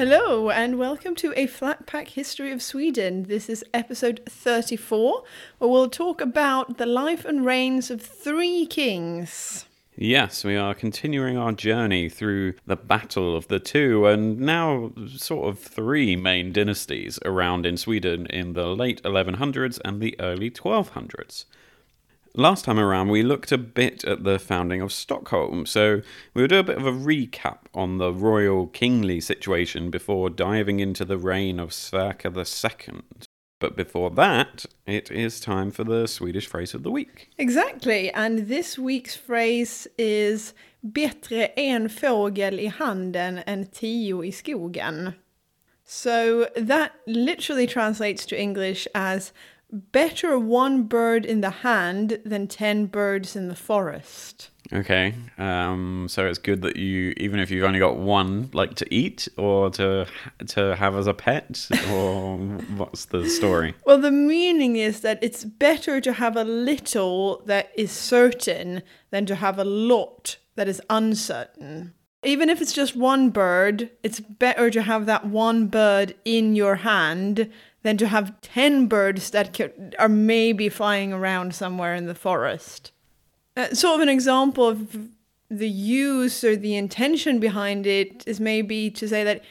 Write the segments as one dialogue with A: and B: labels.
A: Hello, and welcome to a flat pack history of Sweden. This is episode 34, where we'll talk about the life and reigns of three kings.
B: Yes, we are continuing our journey through the battle of the two and now sort of three main dynasties around in Sweden in the late 1100s and the early 1200s. Last time around, we looked a bit at the founding of Stockholm, so we'll do a bit of a recap on the royal kingly situation before diving into the reign of Sverker II. But before that, it is time for the Swedish phrase of the week.
A: Exactly, and this week's phrase is Bättre en fågel i handen än tio i skogen. So that literally translates to English as better one bird in the hand than ten birds in the forest.
B: Okay, um, so it's good that you, even if you've only got one, like to eat or to to have as a pet, or what's the story?
A: Well, the meaning is that it's better to have a little that is certain than to have a lot that is uncertain. Even if it's just one bird, it's better to have that one bird in your hand than to have 10 birds that are maybe flying around somewhere in the forest. Uh, sort of an example of the use or the intention behind it is maybe to say that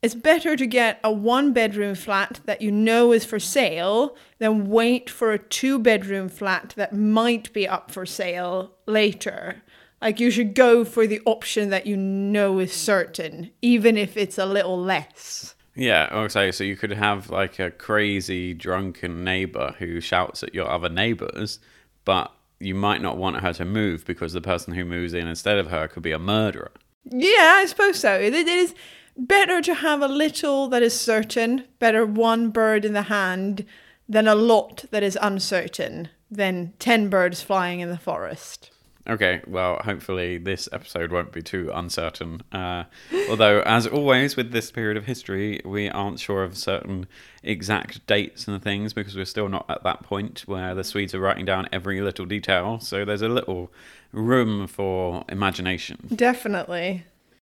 A: it's better to get a one bedroom flat that you know is for sale than wait for a two bedroom flat that might be up for sale later. Like you should go for the option that you know is certain, even if it's a little less.
B: Yeah, okay, so you could have like a crazy drunken neighbor who shouts at your other neighbors, but you might not want her to move because the person who moves in instead of her could be a murderer.
A: Yeah, I suppose so. It, is better to have a little that is certain, better one bird in the hand than a lot that is uncertain, than 10 birds flying in the forest.
B: Okay, well, hopefully this episode won't be too uncertain. Uh, although, as always with this period of history, we aren't sure of certain exact dates and things because we're still not at that point where the Swedes are writing down every little detail. So there's a little room for imagination.
A: Definitely.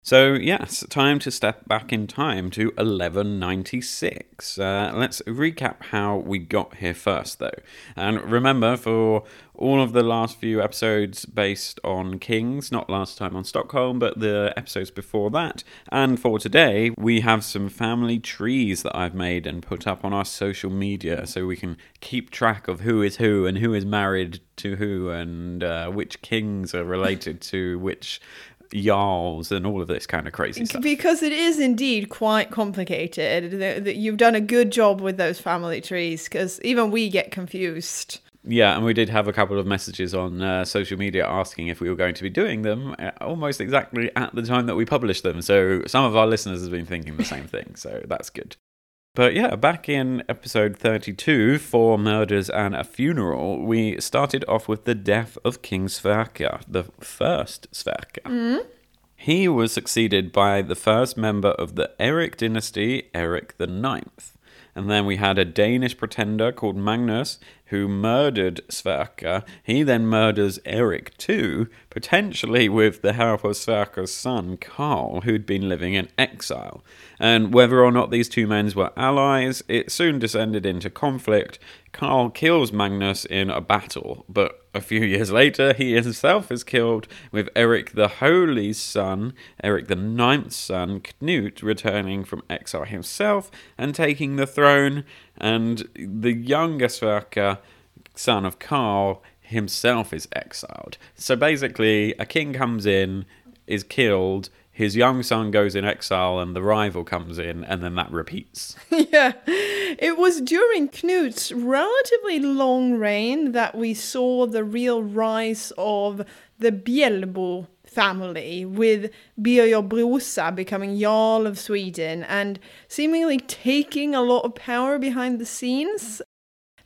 B: So, yes, time to step back in time to 1196. Uh, let's recap how we got here first, though. And remember, for all of the last few episodes based on Kings, not last time on Stockholm, but the episodes before that, and for today, we have some family trees that I've made and put up on our social media so we can keep track of who is who and who is married to who and uh, which kings are related to which jarls and all of this kind of crazy stuff.
A: Because it is indeed quite complicated. That You've done a good job with those family trees because even we get confused.
B: Yeah, and we did have a couple of messages on uh, social media asking if we were going to be doing them uh, almost exactly at the time that we published them. So some of our listeners have been thinking the same thing. So that's good. But yeah, back in episode 32, Four Murders and a Funeral, we started off with the death of King Sverker, the first Sverker.
A: Mm.
B: He was succeeded by the first member of the Erik dynasty, Erik the Ninth. And then we had a Danish pretender called Magnus who murdered Sverker. He then murders Eric too, potentially with the help of Sverker's son Karl, who'd been living in exile. And whether or not these two men were allies, it soon descended into conflict. Karl kills Magnus in a battle, but a few years later, he himself is killed, with Eric the Holy's son, Eric the Ninth's son, Knut, returning from exile himself and taking the throne, and the youngest Sverker, son of Karl, himself is exiled. So basically, a king comes in, is killed, his young son goes in exile, and the rival comes in, and then that repeats.
A: yeah. It was during Knut's relatively long reign that we saw the real rise of the Bjälbo family, with Birger Brosa becoming Jarl of Sweden and seemingly taking a lot of power behind the scenes.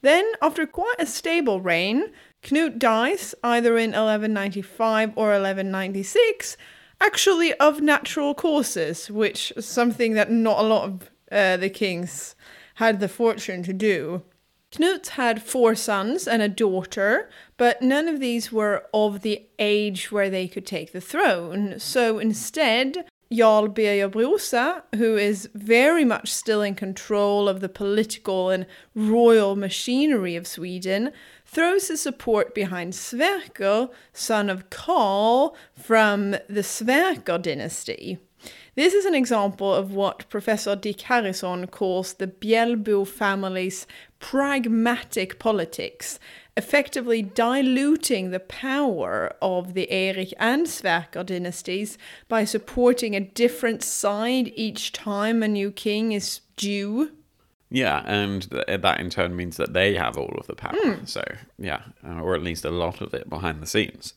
A: Then, after quite a stable reign, Knut dies either in 1195 or 1196, actually of natural causes, which is something that not a lot of uh, the kings had the fortune to do. Knut had four sons and a daughter, but none of these were of the age where they could take the throne. So instead, Jarl Birger who is very much still in control of the political and royal machinery of Sweden, throws his support behind Sverker, son of Karl from the Sverker dynasty. This is an example of what Professor Dick Harrison calls the Bjälbo family's pragmatic politics, effectively diluting the power of the Erik and Sverker dynasties by supporting a different side each time a new king is due.
B: Yeah, and th- that in turn means that they have all of the power. So, yeah, uh, or at least a lot of it behind the scenes.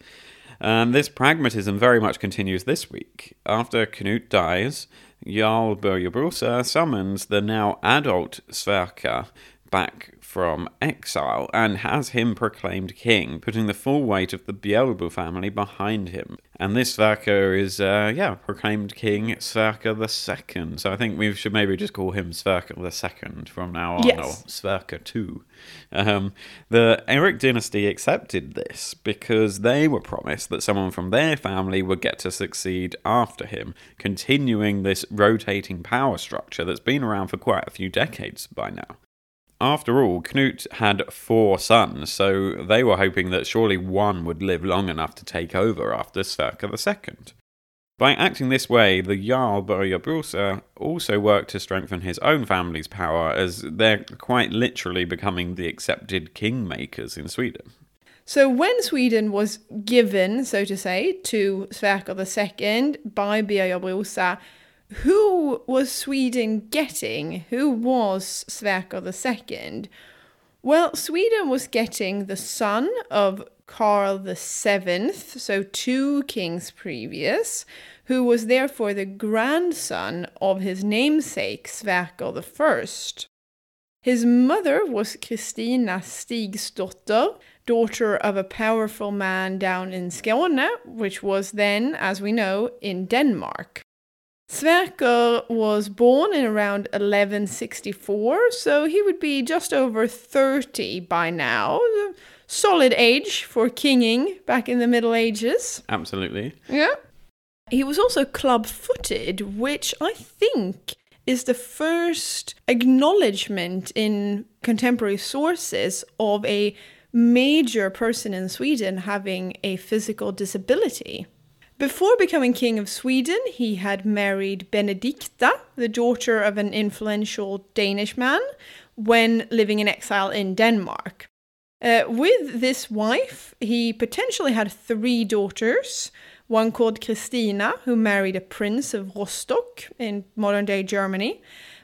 B: And this pragmatism very much continues this week. After Knut dies, Jarl Birger Brosa summons the now adult Sverker back from exile and has him proclaimed king, putting the full weight of the Bjälbo family behind him. And this Sverker is, uh, yeah, proclaimed king Sverker the Second. So I think we should maybe just call him Sverker the Second from now on,
A: Yes.
B: or Sverker Two. Um, the Eric dynasty accepted this because they were promised that someone from their family would get to succeed after him, continuing this rotating power structure that's been around for quite a few decades by now. After all, Knut had four sons, so they were hoping that surely one would live long enough to take over after Sverker II. By acting this way, the Jarl Birger Brosa also worked to strengthen his own family's power, as they're quite literally becoming the accepted kingmakers in Sweden.
A: So when Sweden was given, so to say, to Sverker II by Birger Brosa, who was Sweden getting? Who was Sverker II? Well, Sweden was getting the son of Karl VII, so two kings previous, who was therefore the grandson of his namesake Sverker I. His mother was Kristina Stigsdotter, daughter of a powerful man down in Skåne, which was then, as we know, in Denmark. Sverker was born in around 1164, so he would be just over 30 by now. Solid age for kinging back in the Middle Ages.
B: Absolutely.
A: Yeah. He was also club footed, which I think is the first acknowledgement in contemporary sources of a major person in Sweden having a physical disability. Before becoming king of Sweden, he had married Benedicta, the daughter of an influential Danish man, when living in exile in Denmark. Uh, with this wife, he potentially had three daughters. One called Christina, who married a prince of Rostock in modern day Germany.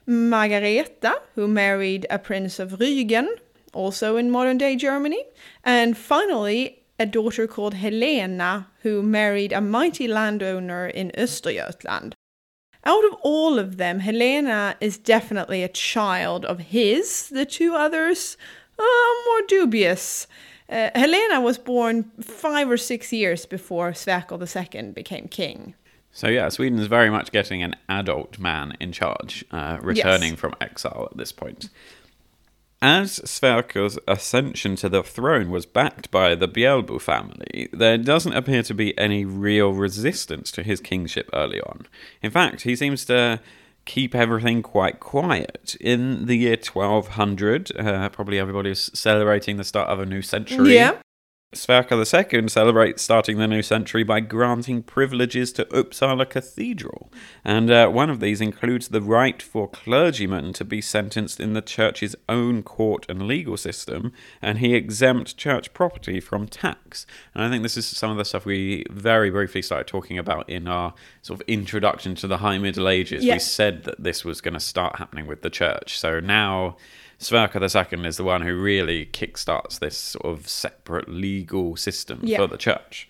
A: Margareta, who married a prince of Rügen, also in modern day Germany. And finally, a daughter called Helena, who married a mighty landowner in Östergötland. Out of all of them, Helena is definitely a child of his. The two others are more dubious. Uh, Helena was born five or six years before Sverker II became king.
B: So yeah, Sweden is very much getting an adult man in charge, uh, returning from exile at this point. As Sverker's ascension to the throne was backed by the Bjälbo family, there doesn't appear to be any real resistance to his kingship early on. In fact, he seems to keep everything quite quiet. In the year 1200, uh, probably everybody's celebrating the start of a new century.
A: Yeah.
B: Sverker II celebrates starting the new century by granting privileges to Uppsala Cathedral, and uh, one of these includes the right for clergymen to be sentenced in the church's own court and legal system, and he exempt church property from tax. And I think this is some of the stuff we very briefly started talking about in our sort of introduction to the High Middle Ages.
A: Yeah.
B: We said that this was going to start happening with the church, so now. Sverker II is the one who really kickstarts this sort of separate legal system
A: Yeah.
B: for the church.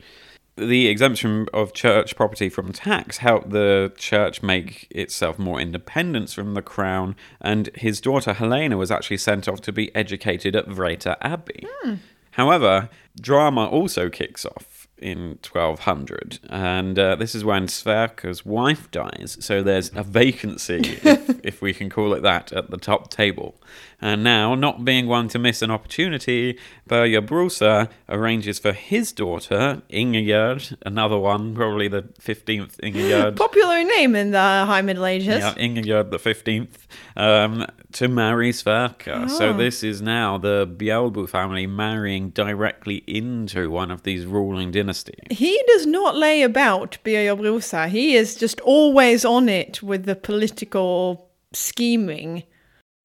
B: The exemption of church property from tax helped the church make itself more independent from the crown, and his daughter Helena was actually sent off to be educated at Vreta Abbey. Hmm. However, drama also kicks off. In 1200. And uh, this is when Sverker's wife dies. So there's a vacancy, if, if we can call it that, at the top table. And now, not being one to miss an opportunity, Birger Brosa arranges for his daughter, Ingegerd, another one, probably the 15th Ingegerd.
A: Popular name in the High Middle Ages.
B: Yeah, Ingegerd the 15th, um, to marry Sverker. So
A: Oh.
B: this is now the Bjälbo family marrying directly into one of these ruling dynasties.
A: He does not lay about Birger Brosa. He is just always on it with the political scheming.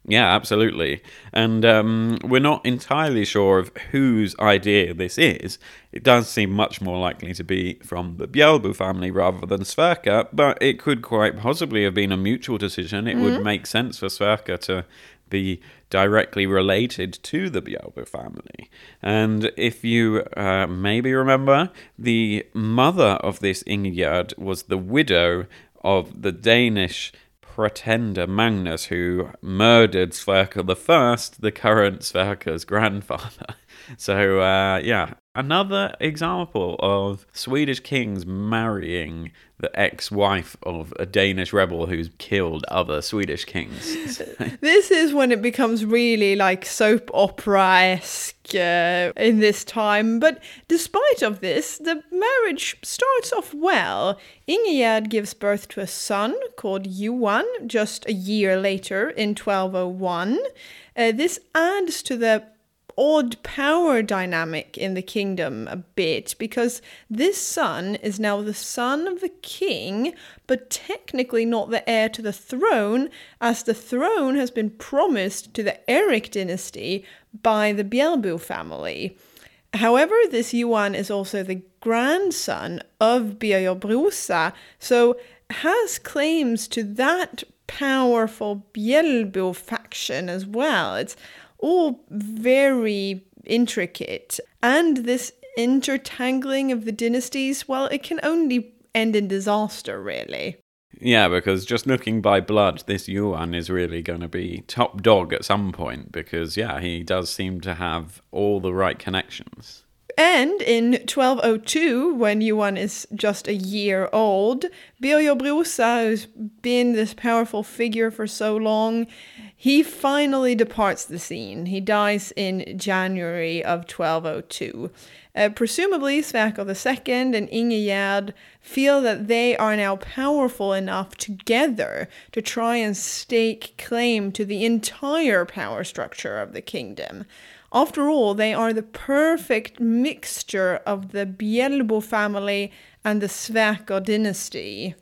B: Yeah, absolutely. And um, we're not entirely sure of whose idea this is. It does seem much more likely to be from the Bjälbo family rather than Sverker, but it could quite possibly have been a mutual decision. It would make sense for Sverker to be directly related to the Bjälbo family. And if you uh, maybe remember, the mother of this Ingegerd was the widow of the Danish pretender Magnus, who murdered Sverker First, the current Sverker's grandfather. So, uh, yeah, another example of Swedish kings marrying the ex-wife of a Danish rebel who's killed other Swedish kings.
A: This is when it becomes really like soap opera esque uh, in this time. But despite of this, the marriage starts off well. Ingegerd gives birth to a son called Johan just a year later in 1201. Uh, this adds to the odd power dynamic in the kingdom a bit because this son is now the son of the king, but technically not the heir to the throne, as the throne has been promised to the Erik dynasty by the Bjälbo family. However, this Johan is also the grandson of Birger Brosa, so has claims to that powerful Bjälbo faction as well. It's all very intricate. And this intertangling of the dynasties, well, it can only end in disaster, really.
B: yeah, because just looking by blood, this Johan is really going to be top dog at some point because, yeah, he does seem to have all the right connections.
A: And in 1202, when Johan is just a year old, Brosa, who's been this powerful figure for so long, he finally departs the scene. He dies in January of 1202. Uh, presumably, Sverker II and Ingegerd feel that they are now powerful enough together to try and stake claim to the entire power structure of the kingdom. After all, they are the perfect mixture of the Bjälbo family and the Sverker dynasty.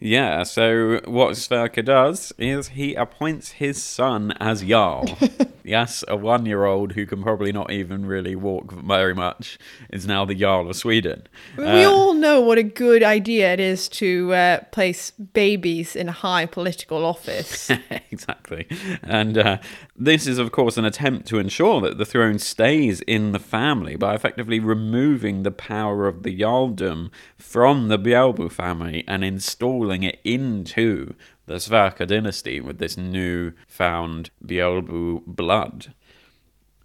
B: Yeah, so what Sverker does is he appoints his son as Jarl. yes, a one year old who can probably not even really walk very much is now the Jarl of Sweden.
A: we
B: Uh,
A: all know what a good idea it is to uh, place babies in high political office.
B: exactly. And uh, this is, of course, an attempt to ensure that the throne stays in the family by effectively removing the power of the Jarldom from the Bjälbo family and installing it into the Sverker dynasty with this new found Bjälbo blood.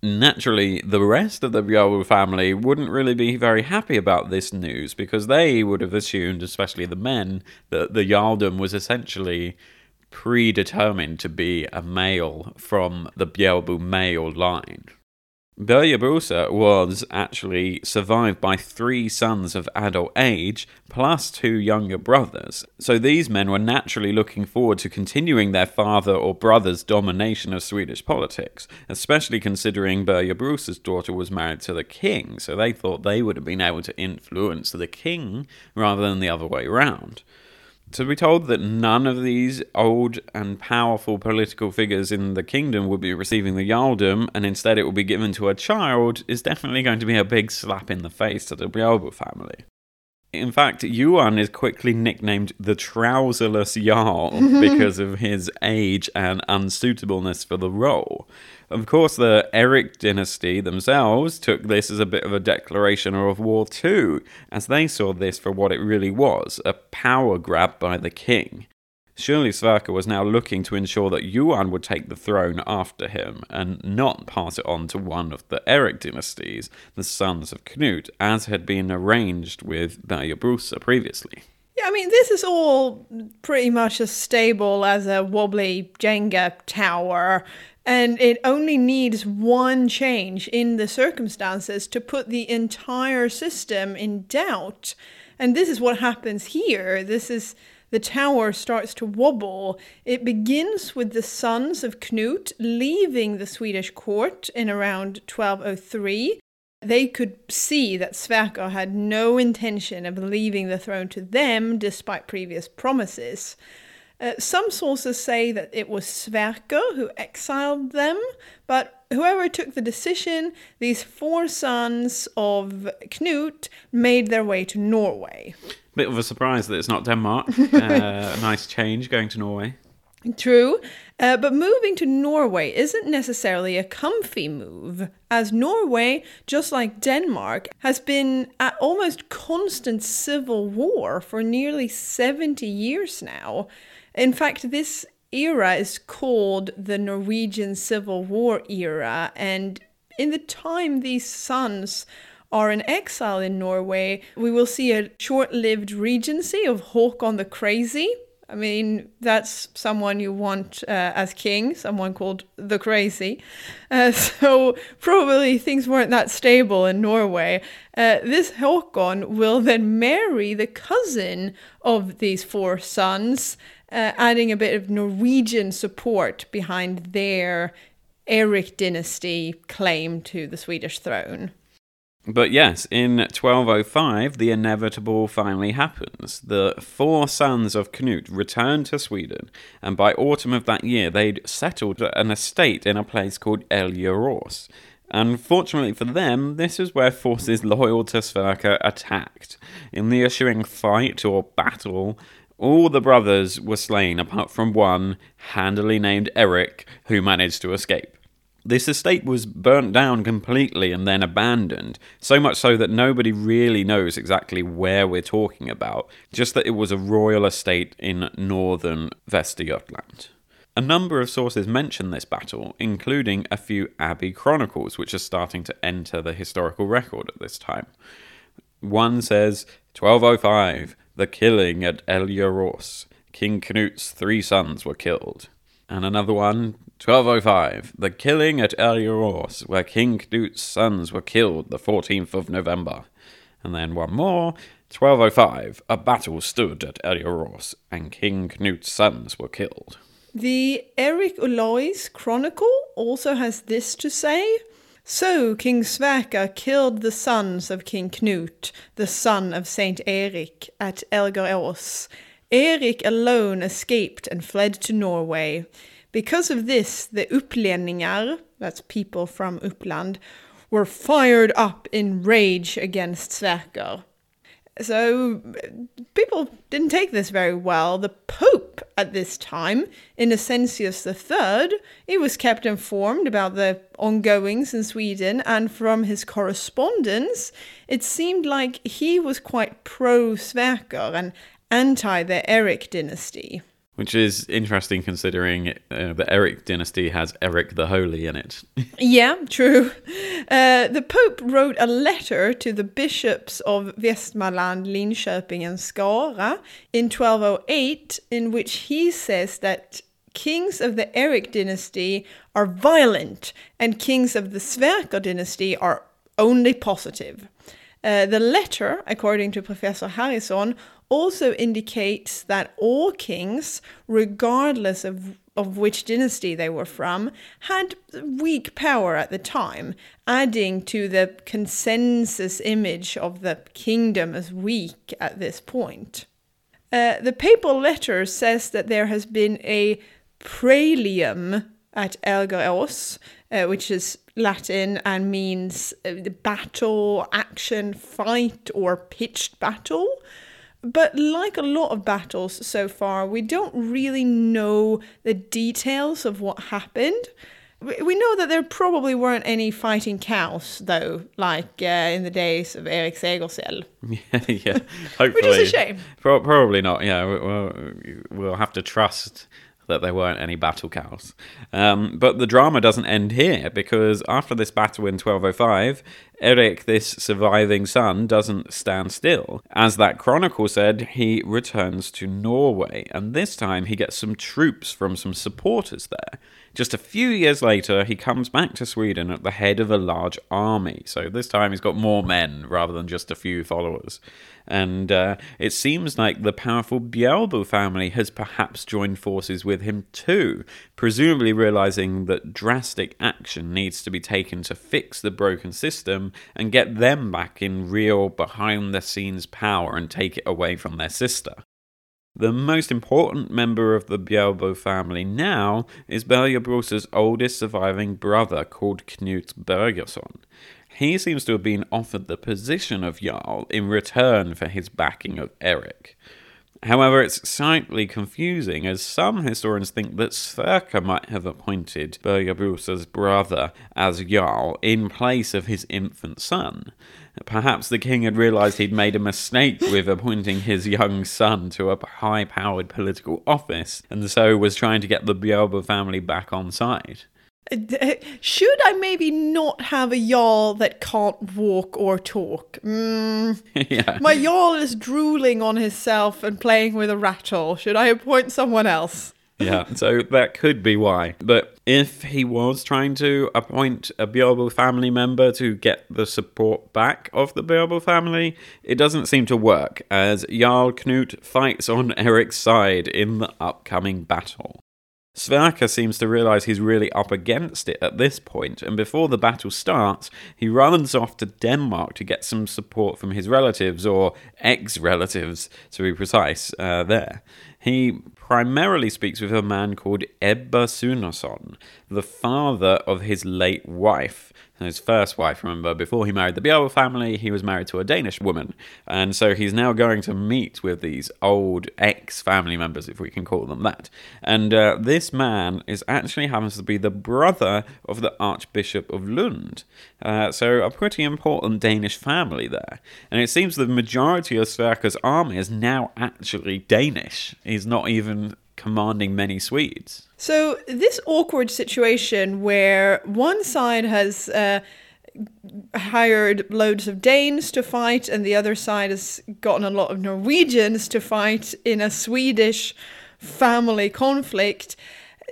B: Naturally, the rest of the Bjälbo family wouldn't really be very happy about this news because they would have assumed, especially the men, that the Jarldom was essentially predetermined to be a male from the Bjälbo male line. Birger Brosa was actually survived by three sons of adult age, plus two younger brothers. So these men were naturally looking forward to continuing their father or brother's domination of Swedish politics, especially considering Birger Brosa's daughter was married to the king, so they thought they would have been able to influence the king rather than the other way round. To be told that none of these old and powerful political figures in the kingdom would be receiving the Jarldom and instead it will be given to a child is definitely going to be a big slap in the face to the Bjälbo family. In fact, Johan is quickly nicknamed the Trouserless Jarl because of his age and unsuitableness for the role. Of course, the Eric dynasty themselves took this as a bit of a declaration of war too, as they saw this for what it really was a power grab by the king. Surely Sverker was now looking to ensure that Johan would take the throne after him and not pass it on to one of the Eric dynasties, the sons of Knut, as had been arranged with Birger Brosa previously.
A: Yeah, I mean, this is all pretty much as stable as a wobbly Jenga tower, and it only needs one change in the circumstances to put the entire system in doubt. And this is what happens here. This is the tower starts to wobble. It begins with the sons of Knut leaving the Swedish court in around 1203. They could see that Sverker had no intention of leaving the throne to them despite previous promises. Uh, some sources say that it was Sverker who exiled them, but whoever took the decision, these four sons of Knut made their way to Norway.
B: Bit of a surprise that it's not Denmark. uh, a nice change going to Norway.
A: True, uh, but moving to Norway isn't necessarily a comfy move, as Norway, just like Denmark, has been at almost constant civil war for nearly 70 years now. In fact, this era is called the Norwegian Civil War era, and in the time these sons are in exile in Norway, we will see a short lived regency of Håkon the Crazy. I mean, that's someone you want uh, as king, someone called the Crazy. Uh, so, probably things weren't that stable in Norway. Uh, this Håkon will then marry the cousin of these four sons, Uh, adding a bit of Norwegian support behind their Eric dynasty claim to the Swedish throne.
B: But yes, in 1205, the inevitable finally happens. The four sons of Knut return to Sweden, and by autumn of that year, they'd settled an estate in a place called Elgerås. Unfortunately for them, this is where forces loyal to Sverker attacked. In the ensuing fight or battle, all the brothers were slain apart from one, handily named Eric, who managed to escape. This estate was burnt down completely and then abandoned, so much so that nobody really knows exactly where we're talking about, just that it was a royal estate in northern Västergötland. A number of sources mention this battle, including a few Abbey chronicles, which are starting to enter the historical record at this time. One says 1205, the killing at Elgerås. King Knut's three sons were killed. And another one, 1205, the killing at Elgerås, where King Knut's sons were killed the 14th of November. And then one more, 1205, a battle stood at Elgerås, and King Knut's sons were killed.
A: The Eric Olaus Chronicle also has this to say. So King Sverker killed the sons of King Knut, the son of Saint Erik, at Elgerås. Erik alone escaped and fled to Norway. Because of this, the Upplendingar, that's people from Uppland, were fired up in rage against Sverker. So people didn't take this very well. The Pope at this time, Innocentius III, he was kept informed about the ongoings in Sweden, and from his correspondence, it seemed like he was quite pro Sverker and anti the Erik dynasty.
B: Which is interesting considering uh, the Eric dynasty has Eric the Holy in it.
A: yeah, true. Uh, the Pope wrote a letter to the bishops of Västmanland, Linköping, and Skara in 1208, in which he says that kings of the Eric dynasty are violent and kings of the Sverker dynasty are only positive. Uh, the letter, according to Professor Harrison, also indicates that all kings, regardless of, of which dynasty they were from, had weak power at the time, adding to the consensus image of the kingdom as weak at this point. Uh, the papal letter says that there has been a praelium at Elgerås, uh, which is Latin and means uh, battle, action, fight, or pitched battle. But like a lot of battles so far, we don't really know the details of what happened. We we know that there probably weren't any fighting cows, though, like uh, in the days of Erik Segersäll.
B: yeah, hopefully.
A: Which is a shame.
B: Pro- probably not. Yeah, we'll, we'll have to trust that there weren't any battle cows. Um, but the drama doesn't end here because after this battle in 1205, Eric, this surviving son, doesn't stand still. As that chronicle said, he returns to Norway, and this time he gets some troops from some supporters there. Just a few years later, he comes back to Sweden at the head of a large army. So this time he's got more men rather than just a few followers. And uh, it seems like the powerful Bjälbo family has perhaps joined forces with him too, presumably realizing that drastic action needs to be taken to fix the broken system and get them back in real behind the scenes power and take it away from their sister. The most important member of the Bjälbo family now is Birger oldest surviving brother called Knut Birgersson. He seems to have been offered the position of Jarl in return for his backing of Eric. However, it's slightly confusing as some historians think that Sverker might have appointed Brosa's brother as Jarl in place of his infant son. Perhaps the king had realised he'd made a mistake with appointing his young son to a high powered political office, and so was trying to get the Bjälbo family back on side.
A: Should I maybe not have a Jarl that can't walk or talk? Mm,
B: yeah.
A: my Jarl is drooling on himself and playing with a rattle. Should I appoint someone else?
B: yeah, so that could be why. But if he was trying to appoint a Bjälbo family member to get the support back of the Bjälbo family, it doesn't seem to work, as Jarl Knut fights on Eric's side in the upcoming battle. Sverker seems to realise he's really up against it at this point, and before the battle starts, he runs off to Denmark to get some support from his relatives, or ex relatives to be precise, uh, there. He primarily speaks with a man called Ebbe Sunason, the father of his late wife. His first wife, remember, before he married the Bjälbo family, he was married to a Danish woman. And so he's now going to meet with these old ex family members, if we can call them that. And uh, this man is actually happens to be the brother of the Archbishop of Lund. Uh, so a pretty important Danish family there. And it seems the majority of Sverker's army is now actually Danish. He's not even commanding many Swedes.
A: So, this awkward situation where one side has uh, hired loads of Danes to fight, and the other side has gotten a lot of Norwegians to fight in a Swedish family conflict,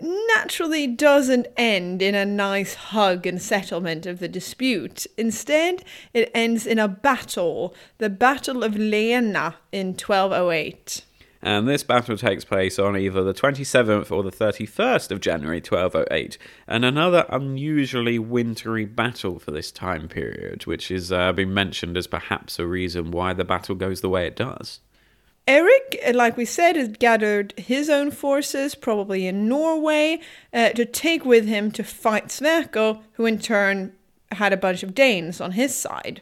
A: naturally doesn't end in a nice hug and settlement of the dispute. Instead, it ends in a battle, the Battle of Lena in 1208.
B: And this battle takes place on either the 27th or the 31st of January 1208, and another unusually wintry battle for this time period, which has uh, been mentioned as perhaps a reason why the battle goes the way it does.
A: Eric, like we said, has gathered his own forces, probably in Norway, uh, to take with him to fight Sverker, who in turn had a bunch of Danes on his side.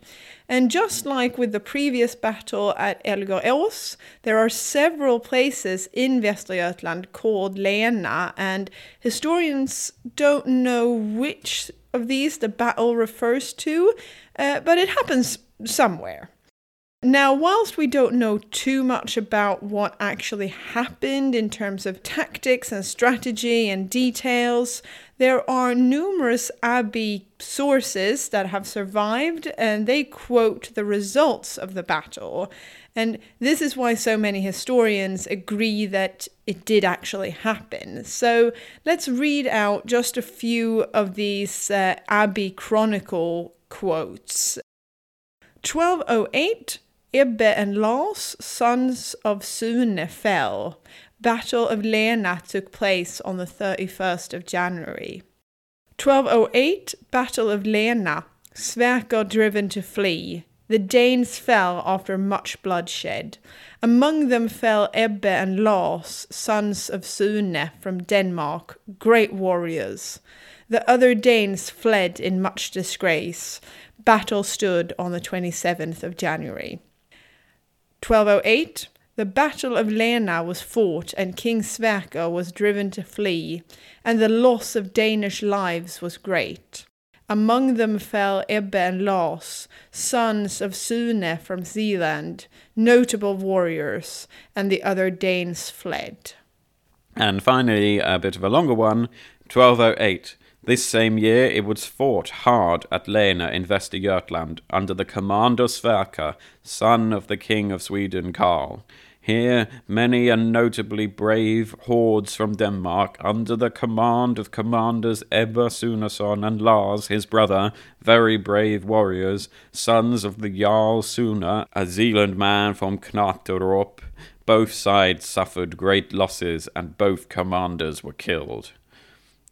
A: And just like with the previous battle at Elgerås, there are several places in Västergötland called Lena, and historians don't know which of these the battle refers to, uh, but it happens somewhere. Now, whilst we don't know too much about what actually happened in terms of tactics and strategy and details, there are numerous Abbey sources that have survived and they quote the results of the battle. And this is why so many historians agree that it did actually happen. So let's read out just a few of these uh, Abbey Chronicle quotes. 1208 Ebbe and Lars, sons of Sune, fell. Battle of Lena took place on the 31st of January. 1208 Battle of Lena. Sverker driven to flee. The Danes fell after much bloodshed. Among them fell Ebbe and Lars, sons of Sune from Denmark, great warriors. The other Danes fled in much disgrace. Battle stood on the 27th of January. 1208, the Battle of Lena was fought and King Sverker was driven to flee, and the loss of Danish lives was great. Among them fell Ebbe and Lars, sons of Sune from Zealand, notable warriors, and the other Danes fled.
B: And finally, a bit of a longer one 1208. This same year, it was fought hard at Lena in Västergötland under the command of Sverker, son of the King of Sweden, Karl. Here, many and notably brave hordes from Denmark, under the command of commanders Ebbe Sunason and Lars, his brother, very brave warriors, sons of the Jarl Sune, a Zealand man from Knatterup. Both sides suffered great losses, and both commanders were killed.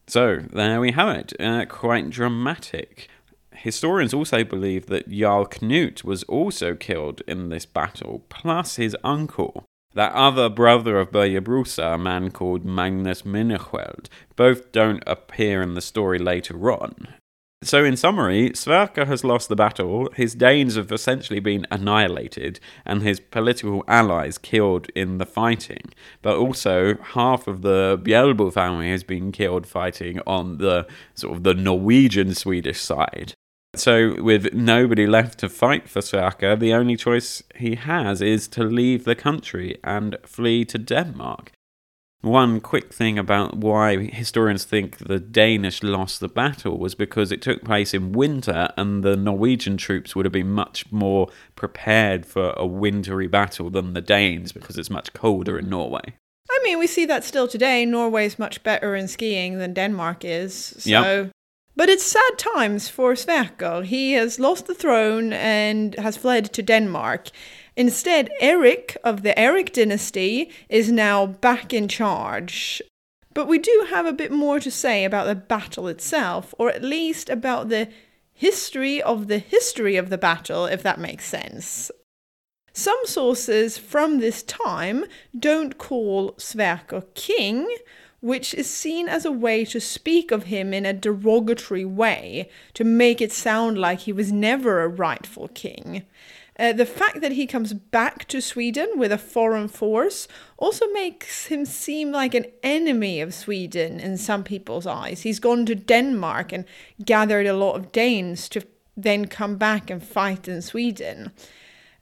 B: So, there we have it. Uh, quite dramatic. Historians also believe that Jarl Knut was also killed in this battle, plus his uncle. That other brother of Birger Brosa, a man called Magnus Minnesköld, both don't appear in the story later on. So, in summary, Sverker has lost the battle, his Danes have essentially been annihilated, and his political allies killed in the fighting. But also, half of the Bjälbo family has been killed fighting on the sort of the Norwegian Swedish side. So, with nobody left to fight for Sverker, the only choice he has is to leave the country and flee to Denmark. One quick thing about why historians think the Danish lost the battle was because it took place in winter and the Norwegian troops would have been much more prepared for a wintry battle than the Danes because it's much colder in Norway.
A: I mean, we see that still today. Norway's much better in skiing than Denmark is. So
B: Yep.
A: But it's sad times for Sverker. He has lost the throne and has fled to Denmark. Instead, Eric of the Eric dynasty is now back in charge. But we do have a bit more to say about the battle itself, or at least about the history of the history of the battle, if that makes sense. Some sources from this time don't call Sverker king, which is seen as a way to speak of him in a derogatory way, to make it sound like he was never a rightful king. Uh, the fact that he comes back to Sweden with a foreign force also makes him seem like an enemy of Sweden in some people's eyes. He's gone to Denmark and gathered a lot of Danes to then come back and fight in Sweden.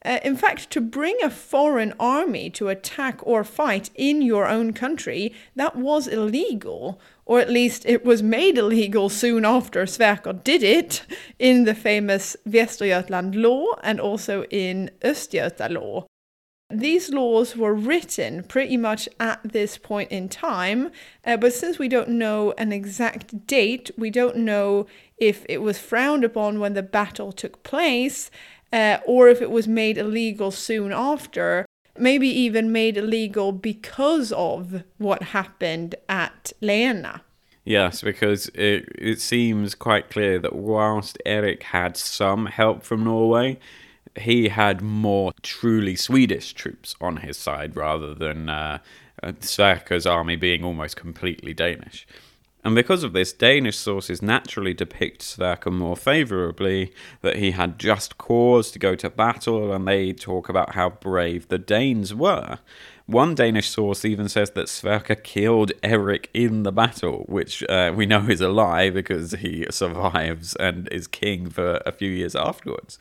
A: Uh, in fact, to bring a foreign army to attack or fight in your own country, that was illegal. Or at least it was made illegal soon after Sverker did it in the famous Västergötland law and also in Östgöta law. These laws were written pretty much at this point in time, uh, but since we don't know an exact date, we don't know if it was frowned upon when the battle took place, uh, or if it was made illegal soon after, maybe even made illegal because of what happened at Lena.
B: Yes, because it, it seems quite clear that whilst Eric had some help from Norway, he had more truly Swedish troops on his side rather than uh, army being almost completely Danish. And because of this, Danish sources naturally depict Sverker more favourably, that he had just cause to go to battle, and they talk about how brave the Danes were. One Danish source even says that Sverker killed Eric in the battle, which uh, we know is a lie because he survives and is king for a few years afterwards.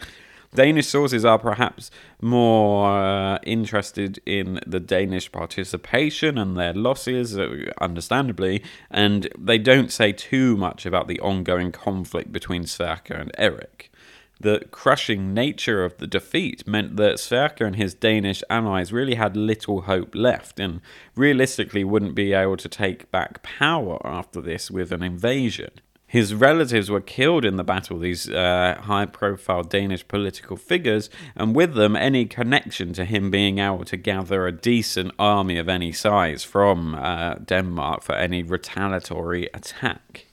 B: Danish sources are perhaps more uh, interested in the Danish participation and their losses, uh, understandably, and they don't say too much about the ongoing conflict between Sverker and Eric. The crushing nature of the defeat meant that Sverker and his Danish allies really had little hope left and realistically wouldn't be able to take back power after this with an invasion. His relatives were killed in the battle, these uh, high profile Danish political figures, and with them any connection to him being able to gather a decent army of any size from uh, Denmark for any retaliatory attack.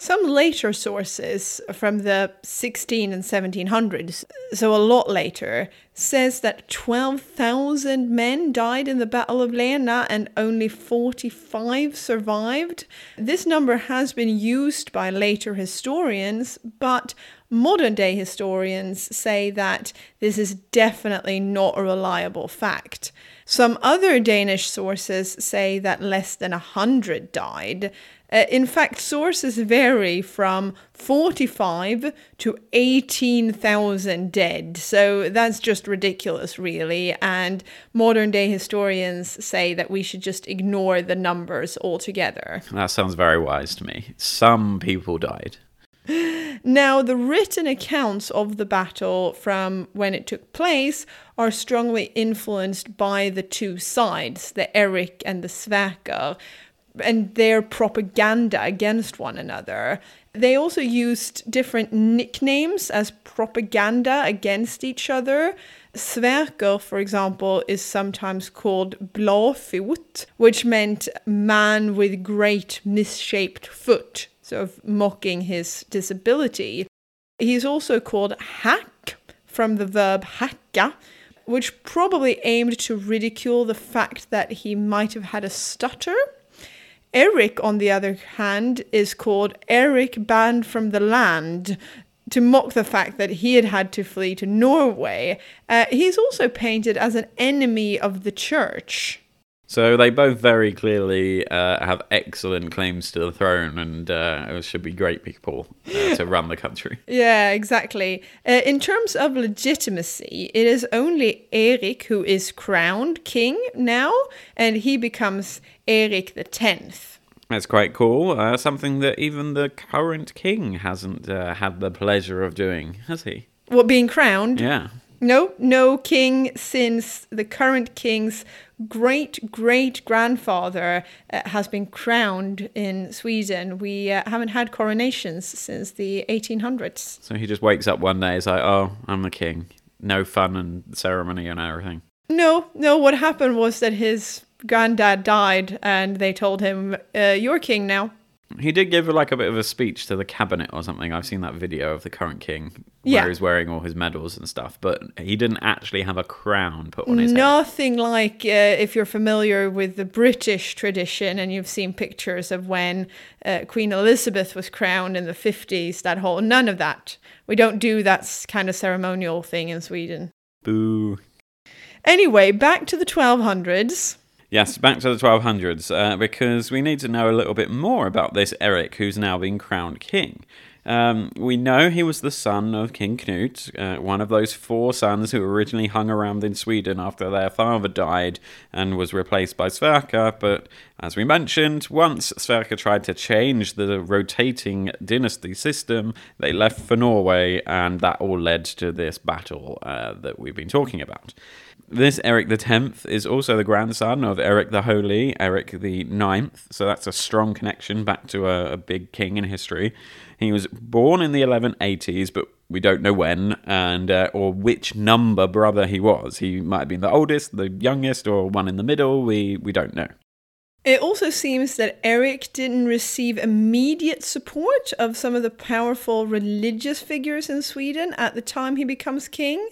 A: Some later sources from the 16 and 1700s, so a lot later, says that 12,000 men died in the Battle of Lena and only 45 survived. This number has been used by later historians, but modern day historians say that this is definitely not a reliable fact. Some other Danish sources say that less than a hundred died. Uh, in fact, sources vary from 45 to 18,000 dead. So that's just ridiculous, really. And modern day historians say that we should just ignore the numbers altogether.
B: That sounds very wise to me. Some people died.
A: Now, the written accounts of the battle from when it took place are strongly influenced by the two sides, the Eric and the Sverker, and their propaganda against one another. They also used different nicknames as propaganda against each other. Sverker, for example, is sometimes called Blåfot, which meant man with great misshaped foot sort of mocking his disability. He's also called hack from the verb hacka, which probably aimed to ridicule the fact that he might have had a stutter. Erik, on the other hand, is called Eric banned from the land to mock the fact that he had had to flee to Norway. Uh, he's also painted as an enemy of the church.
B: So they both very clearly uh, have excellent claims to the throne and uh, should be great people uh, to run the country.
A: Yeah, exactly. Uh, in terms of legitimacy, it is only Eric who is crowned king now, and he becomes Eric the Tenth.
B: That's quite cool. Uh, something that even the current king hasn't uh, had the pleasure of doing, has he?
A: What, being crowned?
B: Yeah.
A: No, no king since the current king's great great grandfather uh, has been crowned in Sweden. We uh, haven't had coronations since the 1800s.
B: So he just wakes up one day, is like, oh, I'm the king. No fun and ceremony and everything.
A: No, no, what happened was that his granddad died and they told him, uh, You're king now.
B: He did give like a bit of a speech to the cabinet or something. I've seen that video of the current king where
A: Yeah.
B: he's wearing all his medals and stuff, but he didn't actually have a crown put on his head.
A: Nothing like uh, if you're familiar with the British tradition and you've seen pictures of when uh, Queen Elizabeth was crowned in the 50s, that whole, none of that. We don't do that kind of ceremonial thing in Sweden.
B: Boo.
A: Anyway, back to the 1200s.
B: Yes, back to the 1200s, uh, because we need to know a little bit more about this Eric who's now been crowned king. Um, we know he was the son of King Knut, uh, one of those four sons who originally hung around in Sweden after their father died and was replaced by Sverker. But as we mentioned, once Sverker tried to change the rotating dynasty system, they left for Norway, and that all led to this battle uh, that we've been talking about. This Eric the Tenth is also the grandson of Eric the Holy, Eric the Ninth, so that's a strong connection back to a, a big king in history. He was born in the 1180s, but we don't know when and uh, or which number brother he was. He might have been the oldest, the youngest, or one in the middle. We we don't know.
A: It also seems that Eric didn't receive immediate support of some of the powerful religious figures in Sweden at the time he becomes king.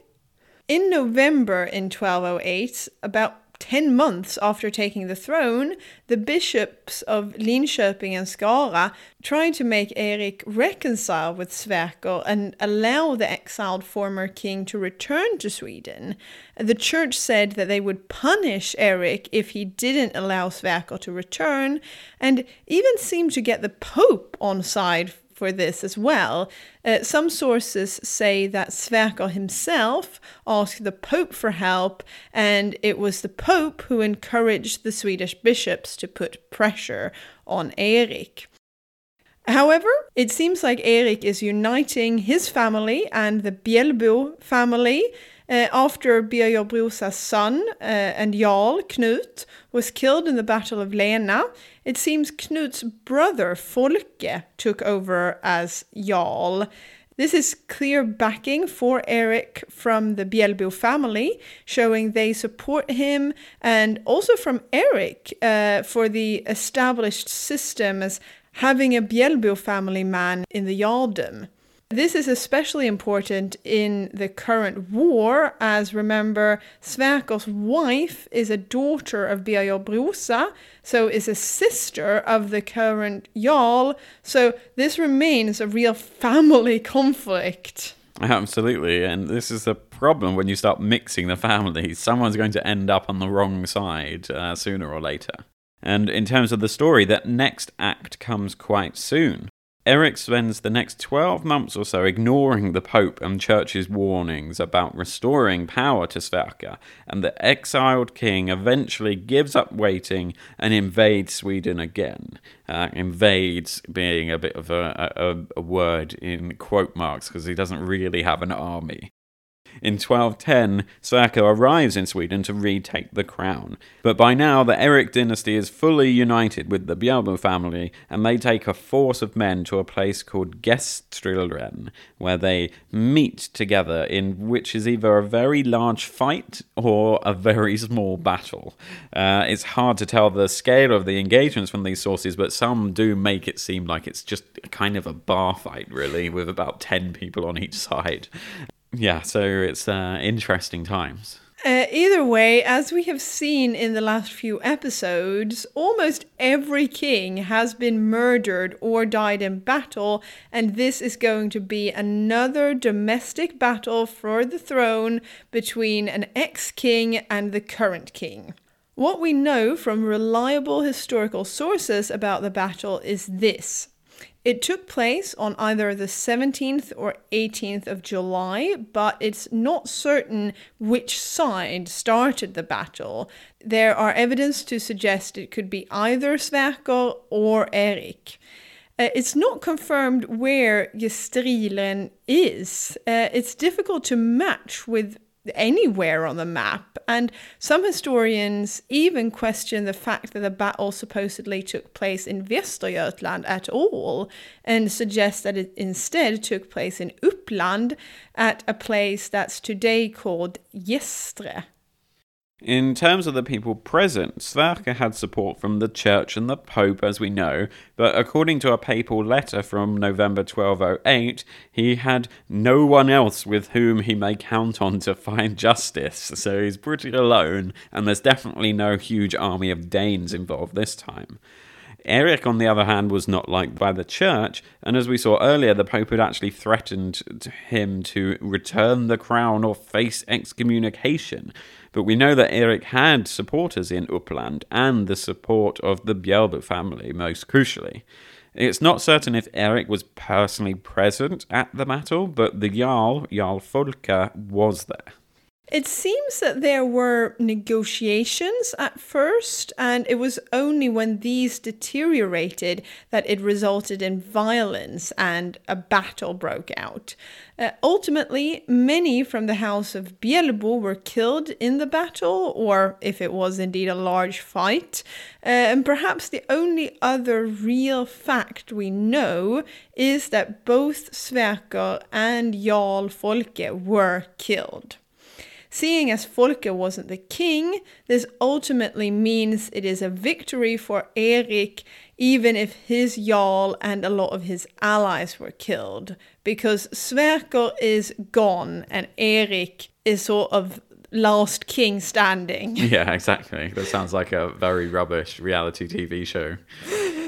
A: In November in 1208, about 10 months after taking the throne, the bishops of Linköping and Skara tried to make Erik reconcile with Sverker and allow the exiled former king to return to Sweden. The church said that they would punish Erik if he didn't allow Sverker to return, and even seemed to get the Pope on side for this as well. Uh, some sources say that Sverker himself asked the Pope for help, and it was the Pope who encouraged the Swedish bishops to put pressure on Erik. However, it seems like Erik is uniting his family and the Bjälbo family after Birger Brosa's son uh, and Jarl Knut was killed in the Battle of Lena. It seems Knut's brother Folke took over as Jarl. This is clear backing for Eric from the Bjälbo family, showing they support him, and also from Eric uh, for the established system as having a Bjälbo family man in the Jarldom. This is especially important in the current war, as remember, Sverker's wife is a daughter of Birger Brosa, so is a sister of the current Jarl, so this remains a real family conflict.
B: Absolutely, and this is the problem when you start mixing the families. Someone's going to end up on the wrong side uh, sooner or later. And in terms of the story, that next act comes quite soon. Eric spends the next 12 months or so ignoring the Pope and Church's warnings about restoring power to Sverker, and the exiled king eventually gives up waiting and invades Sweden again. Uh, invades being a bit of a, a, a word in quote marks because he doesn't really have an army. In 1210, Sverker arrives in Sweden to retake the crown. But by now, the Erik dynasty is fully united with the Bjälbo family, and they take a force of men to a place called Gestilren, where they meet together in which is either a very large fight or a very small battle. Uh, it's hard to tell the scale of the engagements from these sources, but some do make it seem like it's just kind of a bar fight, really, with about 10 people on each side yeah, so it's uh, interesting times.
A: Uh, either way, as we have seen in the last few episodes, almost every king has been murdered or died in battle, and this is going to be another domestic battle for the throne between an ex king and the current king. What we know from reliable historical sources about the battle is this. It took place on either the 17th or 18th of July, but it's not certain which side started the battle. There are evidence to suggest it could be either Sverker or Erik. Uh, it's not confirmed where Gestilren is. Uh, it's difficult to match with anywhere on the map. And some historians even question the fact that the battle supposedly took place in Västergötland at all and suggest that it instead took place in Uppland at a place that's today called Gästre.
B: In terms of the people present, Sverker had support from the Church and the Pope, as we know, but according to a papal letter from November 1208, he had no one else with whom he may count on to find justice, so he's pretty alone, and there's definitely no huge army of Danes involved this time. Eric, on the other hand, was not liked by the church, and as we saw earlier, the Pope had actually threatened him to return the crown or face excommunication. But we know that Eric had supporters in Uppland and the support of the Bjälbo family, most crucially. It's not certain if Eric was personally present at the battle, but the Jarl, Jarl Folke, was there.
A: It seems that there were negotiations at first, and it was only when these deteriorated that it resulted in violence and a battle broke out. Uh, ultimately, many from the house of Bjälbo were killed in the battle, or if it was indeed a large fight. Uh, and perhaps the only other real fact we know is that both Sverker and Jarl Folke were killed. Seeing as Folke wasn't the king, this ultimately means it is a victory for Erik, even if his Jarl and a lot of his allies were killed. Because Sverker is gone and Erik is sort of last king standing.
B: Yeah, exactly. That sounds like a very rubbish reality TV show.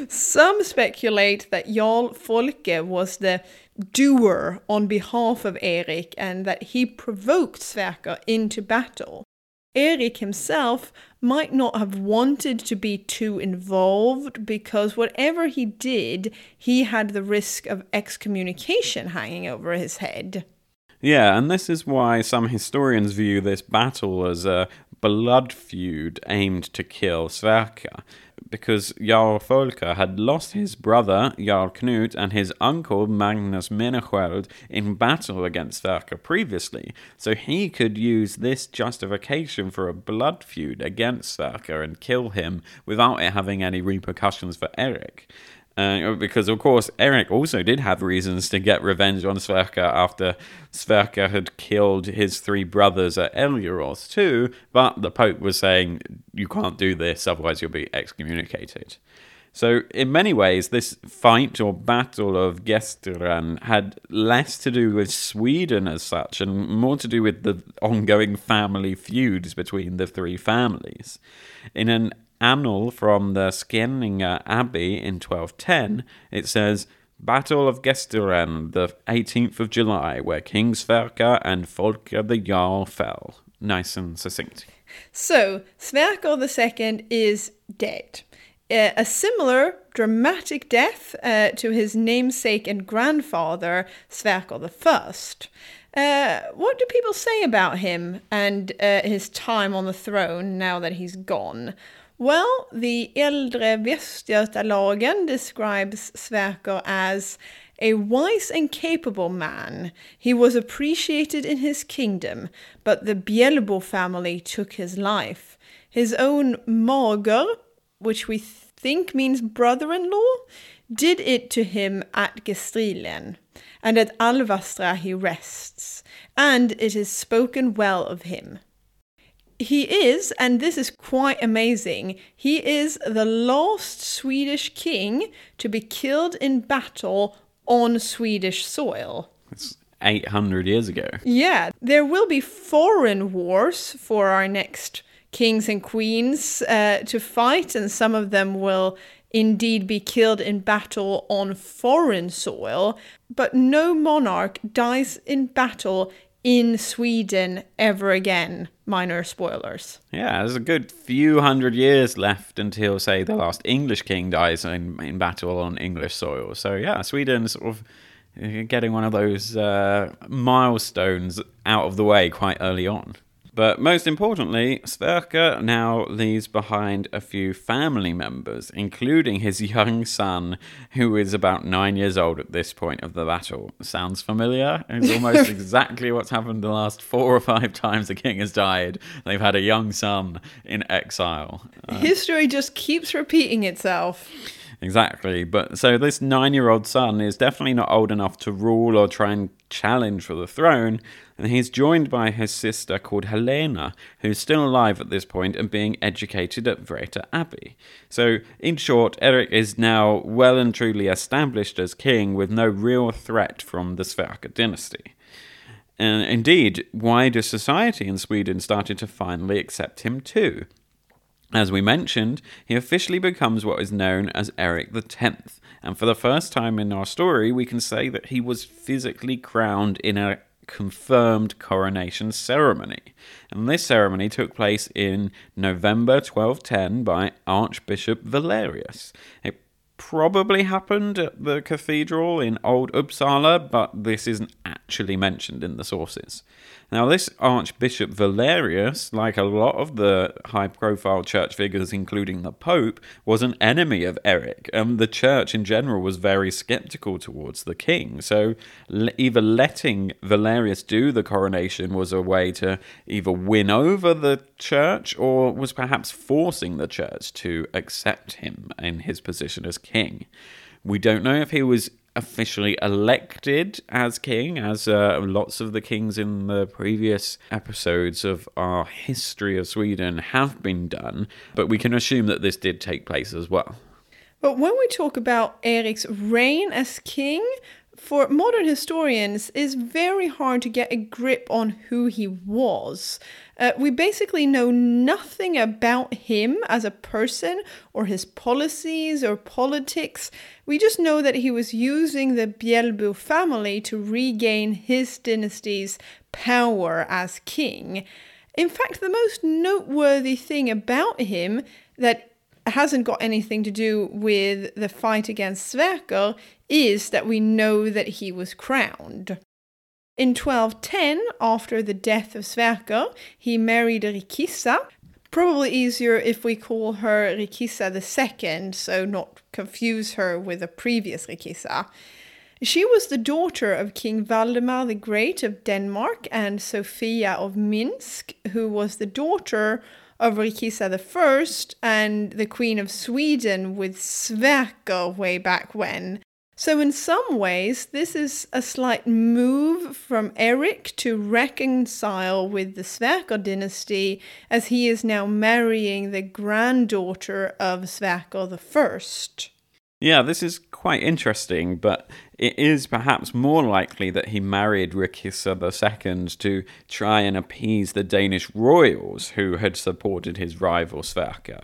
A: Some speculate that Jarl Folke was the doer on behalf of Erik and that he provoked Sverker into battle. Erik himself might not have wanted to be too involved because whatever he did, he had the risk of excommunication hanging over his head.
B: Yeah, and this is why some historians view this battle as a blood feud aimed to kill Sverker because Jarl Folke had lost his brother Jarl Knut and his uncle Magnus Minnesköld in battle against Sverker previously, so he could use this justification for a blood feud against Sverker and kill him without it having any repercussions for Erik. Uh, because of course Eric also did have reasons to get revenge on Sverker after Sverker had killed his three brothers at Älgarås too, but the Pope was saying you can't do this, otherwise you'll be excommunicated. So, in many ways, this fight or battle of Gesteren had less to do with Sweden as such and more to do with the ongoing family feuds between the three families. In an annal from the Skänninge Abbey in 1210, it says, Battle of Gesteren, the 18th of July, where King Sverker and Folker the Jarl fell. Nice and succinct.
A: So, Sverker II is dead. Uh, a similar dramatic death uh, to his namesake and grandfather, Sverker I. Uh, what do people say about him and uh, his time on the throne now that he's gone? Well, the Äldre Västgötalagen describes Sverker as a wise and capable man. He was appreciated in his kingdom, but the Bjälbo family took his life. His own Mager, which we think means brother in law, did it to him at Gestilren, and at Alvastra he rests, and it is spoken well of him. He is, and this is quite amazing, he is the last Swedish king to be killed in battle on Swedish soil.
B: It's 800 years ago.
A: Yeah, there will be foreign wars for our next kings and queens uh, to fight, and some of them will indeed be killed in battle on foreign soil, but no monarch dies in battle in Sweden ever again. Minor spoilers.
B: Yeah, there's a good few hundred years left until, say, the last English king dies in, in battle on English soil. So, yeah, Sweden's sort of uh, getting one of those uh, milestones out of the way quite early on. But most importantly, Sverker now leaves behind a few family members, including his young son, who is about nine years old at this point of the battle. Sounds familiar? It's almost exactly what's happened the last four or five times the king has died. They've had a young son in exile.
A: Uh, History just keeps repeating itself.
B: Exactly. But so this nine year old son is definitely not old enough to rule or try and challenge for the throne. And he's joined by his sister called Helena, who's still alive at this point and being educated at Vreta Abbey. So, in short, Eric is now well and truly established as king with no real threat from the Sverker dynasty. And indeed, wider society in Sweden started to finally accept him too. As we mentioned, he officially becomes what is known as Eric X, and for the first time in our story, we can say that he was physically crowned in a confirmed coronation ceremony. And this ceremony took place in November 1210 by Archbishop Valerius. It probably happened at the cathedral in Old Uppsala, but this isn't actually mentioned in the sources. Now, this Archbishop Valerius, like a lot of the high profile church figures, including the Pope, was an enemy of Eric, and the church in general was very skeptical towards the king. So, either letting Valerius do the coronation was a way to either win over the church or was perhaps forcing the church to accept him in his position as king. We don't know if he was officially elected as king, as uh, lots of the kings in the previous episodes of our history of Sweden have been done, but we can assume that this did take place as well.
A: But when we talk about Eric's reign as king, for modern historians, it's very hard to get a grip on who he was. Uh, we basically know nothing about him as a person or his policies or politics. We just know that he was using the Bjälbo family to regain his dynasty's power as king. In fact, the most noteworthy thing about him that hasn't got anything to do with the fight against Sverker is that we know that he was crowned. In 1210, after the death of Sverker, he married Rikissa. Probably easier if we call her Rikissa II, so not confuse her with a previous Rikissa. She was the daughter of King Valdemar the Great of Denmark and Sophia of Minsk, who was the daughter of Rikissa I and the Queen of Sweden with Sverker way back when. So, in some ways, this is a slight move from Eric to reconcile with the Sverker dynasty, as he is now marrying the granddaughter of Sverker I.
B: Yeah, this is quite interesting, but it is perhaps more likely that he married Rikissa II to try and appease the Danish royals who had supported his rival Sverker.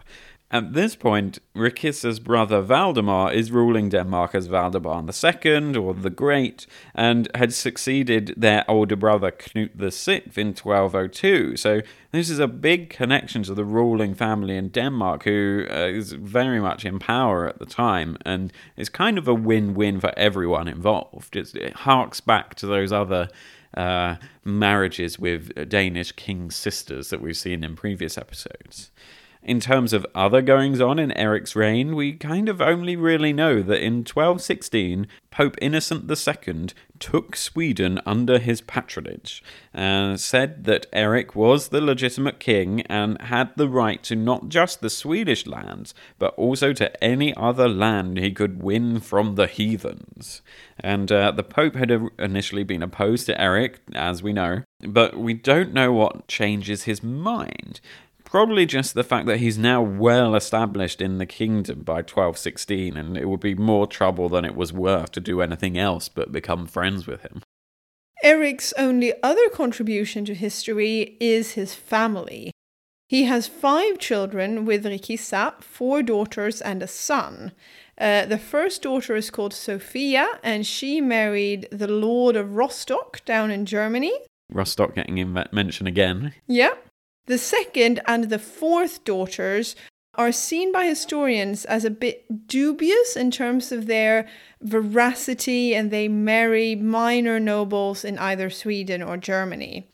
B: At this point, Rikissa's brother Valdemar is ruling Denmark as Valdemar II, or the Great, and had succeeded their older brother Knut VI in 1202. So this is a big connection to the ruling family in Denmark, who uh, is very much in power at the time, and it's kind of a win-win for everyone involved. It's, it harks back to those other uh, marriages with Danish king sisters that we've seen in previous episodes. In terms of other goings on in Eric's reign, we kind of only really know that in 1216, Pope Innocent II took Sweden under his patronage and said that Eric was the legitimate king and had the right to not just the Swedish lands, but also to any other land he could win from the heathens. And uh, the Pope had initially been opposed to Eric, as we know, but we don't know what changes his mind. Probably just the fact that he's now well established in the kingdom by 1216, and it would be more trouble than it was worth to do anything else but become friends with him.
A: Eric's only other contribution to history is his family. He has five children with Rikissa, four daughters and a son. Uh, the first daughter is called Sophia, and she married the Lord of Rostock down in Germany.
B: Rostock getting in mention again.
A: Yeah. The second and the fourth daughters are seen by historians as a bit dubious in terms of their veracity, and they marry minor nobles in either Sweden or Germany.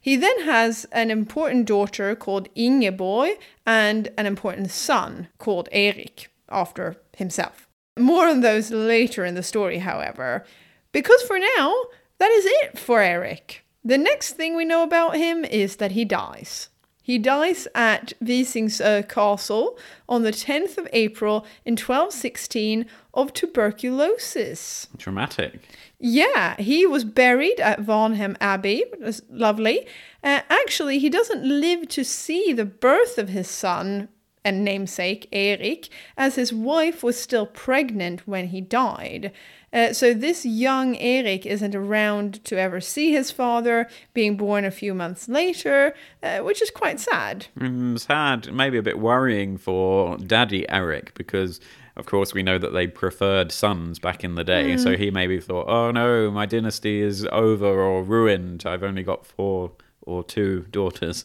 A: He then has an important daughter called Ingeborg and an important son called Erik, after himself. More on those later in the story, however, because for now, that is it for Eric. The next thing we know about him is that he dies. He dies at Visingsö Castle on the 10th of April in 1216 of tuberculosis.
B: Dramatic.
A: Yeah, he was buried at Varnhem Abbey. It was lovely. Uh, actually, he doesn't live to see the birth of his son and namesake, Erik, as his wife was still pregnant when he died. Uh, so this young Eric isn't around to ever see his father, being born a few months later, uh, which is quite sad.
B: Mm, sad, maybe a bit worrying for Daddy Eric because. Of course, we know that they preferred sons back in the day, mm. so he maybe thought, oh no, my dynasty is over or ruined. I've only got four or two daughters.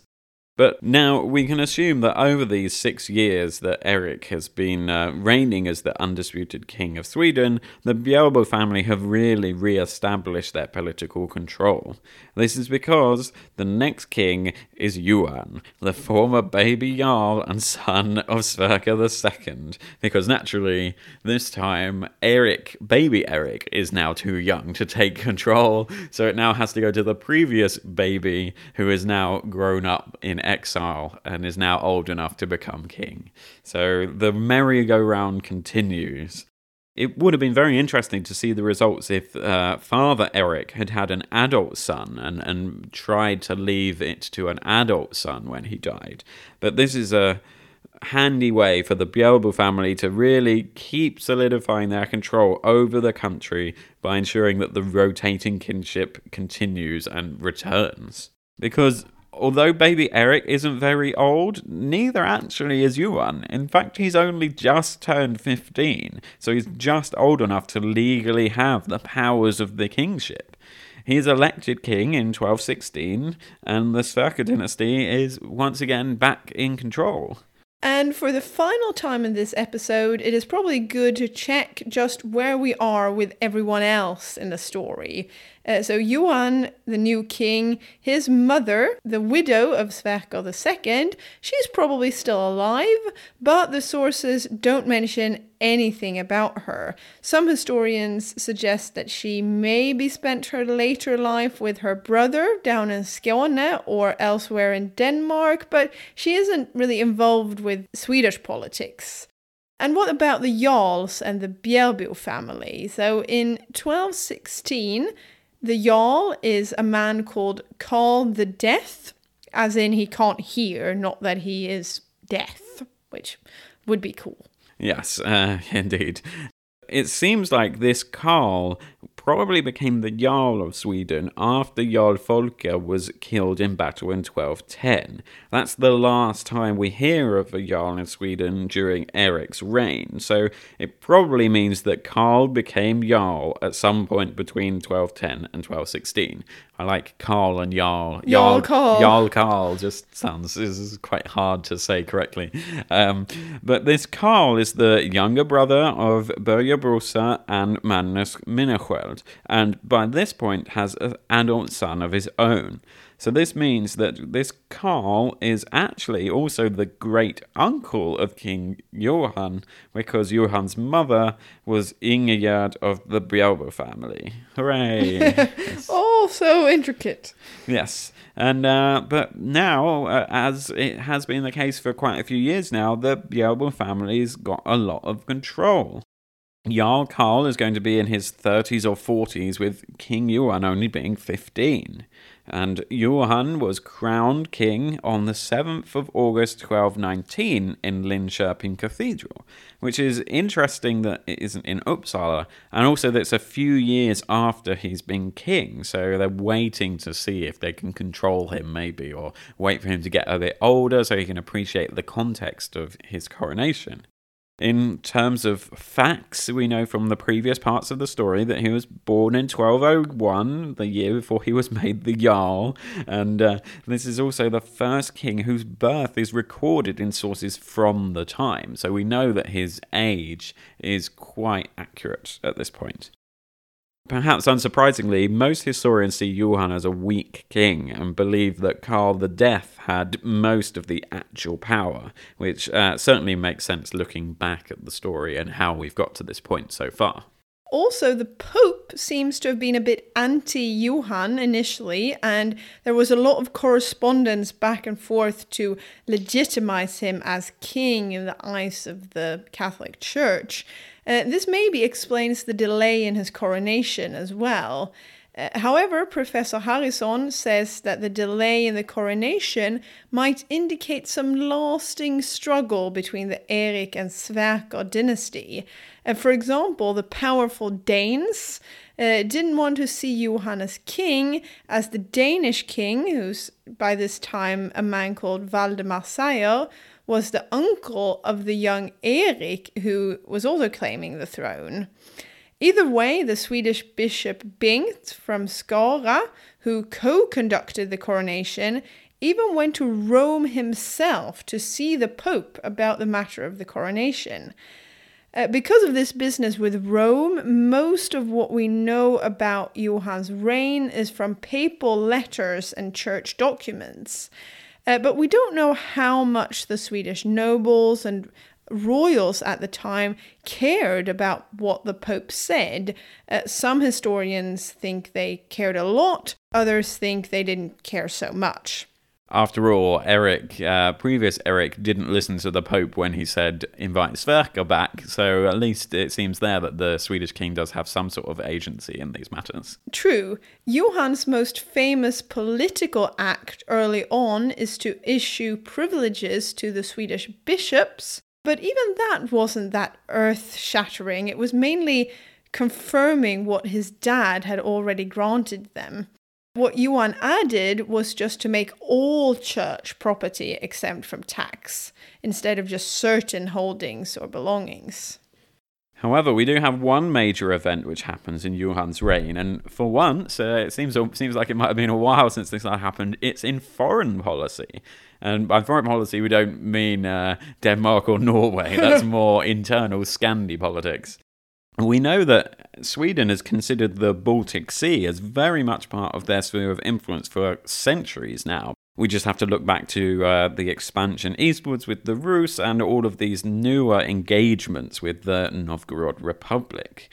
B: But now we can assume that over these six years that Eric has been uh, reigning as the undisputed king of Sweden, the Bjälbo family have really re established their political control. This is because the next king is Johan, the former baby Jarl and son of Sverker II. Because naturally, this time, Eric, baby Eric, is now too young to take control, so it now has to go to the previous baby who is now grown up in exile and is now old enough to become king. So the merry-go-round continues. It would have been very interesting to see the results if uh, Father Eric had had an adult son and, and tried to leave it to an adult son when he died. But this is a handy way for the Bjälbo family to really keep solidifying their control over the country by ensuring that the rotating kinship continues and returns. Because although baby Eric isn't very old, neither actually is Johan. In fact, he's only just turned 15, so he's just old enough to legally have the powers of the kingship. He is elected king in 1216, and the Sverker dynasty is once again back in control.
A: And for the final time in this episode, it is probably good to check just where we are with everyone else in the story. Uh, so Johan, the new king, his mother, the widow of Sverker II, she's probably still alive, but the sources don't mention anything about her. Some historians suggest that she maybe spent her later life with her brother down in Skåne or elsewhere in Denmark, but she isn't really involved with Swedish politics. And what about the Jarls and the Bjälbo family? So in 1216, the Jarl is a man called Karl the Deaf, as in he can't hear, not that he is deaf, which would be cool.
B: Yes, uh, indeed. It seems like this Karl probably became the Jarl of Sweden after Jarl Folke was killed in battle in 1210. That's the last time we hear of a Jarl in Sweden during Eric's reign, so it probably means that Karl became Jarl at some point between 1210 and 1216. I like Karl and Jarl.
A: Jarl Karl.
B: Jarl Karl just sounds is quite hard to say correctly. Um, but this Karl is the younger brother of Birger Brosa and Magnus Minnesköld, and by this point has an adult son of his own. So this means that this Karl is actually also the great uncle of King Johan, because Johan's mother was Ingegerd of the Bjälbo family. Hooray! yes.
A: Oh, so intricate.
B: Yes, and uh, but now, uh, as it has been the case for quite a few years now, the Bjälbo family's got a lot of control. Jarl Karl is going to be in his 30s or 40s, with King Johan only being 15 and Johan was crowned king on the 7th of August 1219 in Linköping Cathedral, which is interesting that it isn't in Uppsala, and also that it's a few years after he's been king, so they're waiting to see if they can control him, maybe, or wait for him to get a bit older so he can appreciate the context of his coronation. In terms of facts, we know from the previous parts of the story that he was born in 1201, the year before he was made the Jarl, and uh, this is also the first king whose birth is recorded in sources from the time, so we know that his age is quite accurate at this point. Perhaps unsurprisingly, most historians see Johan as a weak king and believe that Karl the Deaf had most of the actual power, which uh, certainly makes sense looking back at the story and how we've got to this point so far.
A: Also, the Pope seems to have been a bit anti Johan initially, and there was a lot of correspondence back and forth to legitimize him as king in the eyes of the Catholic Church. Uh, this maybe explains the delay in his coronation as well. Uh, however, Professor Harrison says that the delay in the coronation might indicate some lasting struggle between the Erik and Sverker dynasty. Uh, for example, the powerful Danes uh, didn't want to see Johannes king, as the Danish king, who's by this time a man called Valdemar Sejr, was the uncle of the young Erik, who was also claiming the throne. Either way, the Swedish bishop Bengt from Skara, who co conducted the coronation, even went to Rome himself to see the Pope about the matter of the coronation. Uh, because of this business with Rome, most of what we know about Johan's reign is from papal letters and church documents. Uh, but we don't know how much the Swedish nobles and royals at the time cared about what the Pope said. Uh, some historians think they cared a lot, others think they didn't care so much.
B: After all, Eric, uh, previous Eric, didn't listen to the Pope when he said invite Sverker back, so at least it seems there that the Swedish king does have some sort of agency in these matters.
A: True. Johan's most famous political act early on is to issue privileges to the Swedish bishops, but even that wasn't that earth shattering. It was mainly confirming what his dad had already granted them. What Johan added was just to make all church property exempt from tax, instead of just certain holdings or belongings.
B: However, we do have one major event which happens in Johan's reign, and for once, uh, it seems seems like it might have been a while since this happened. It's in foreign policy, and by foreign policy we don't mean uh, Denmark or Norway. That's more internal Scandi politics. We know that Sweden has considered the Baltic Sea as very much part of their sphere of influence for centuries now. We just have to look back to uh, the expansion eastwards with the Rus and all of these newer engagements with the Novgorod Republic.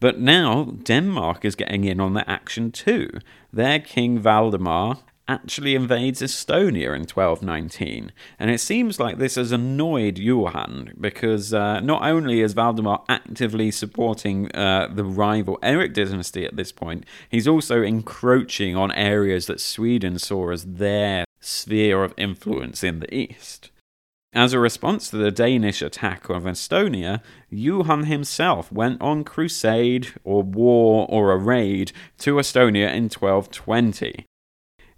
B: But now Denmark is getting in on the action too. Their King Valdemar actually invades Estonia in 1219. And it seems like this has annoyed Johan because uh, not only is Valdemar actively supporting uh, the rival Eric dynasty at this point, he's also encroaching on areas that Sweden saw as their sphere of influence in the east. As a response to the Danish attack of Estonia, Johan himself went on crusade or war or a raid to Estonia in 1220.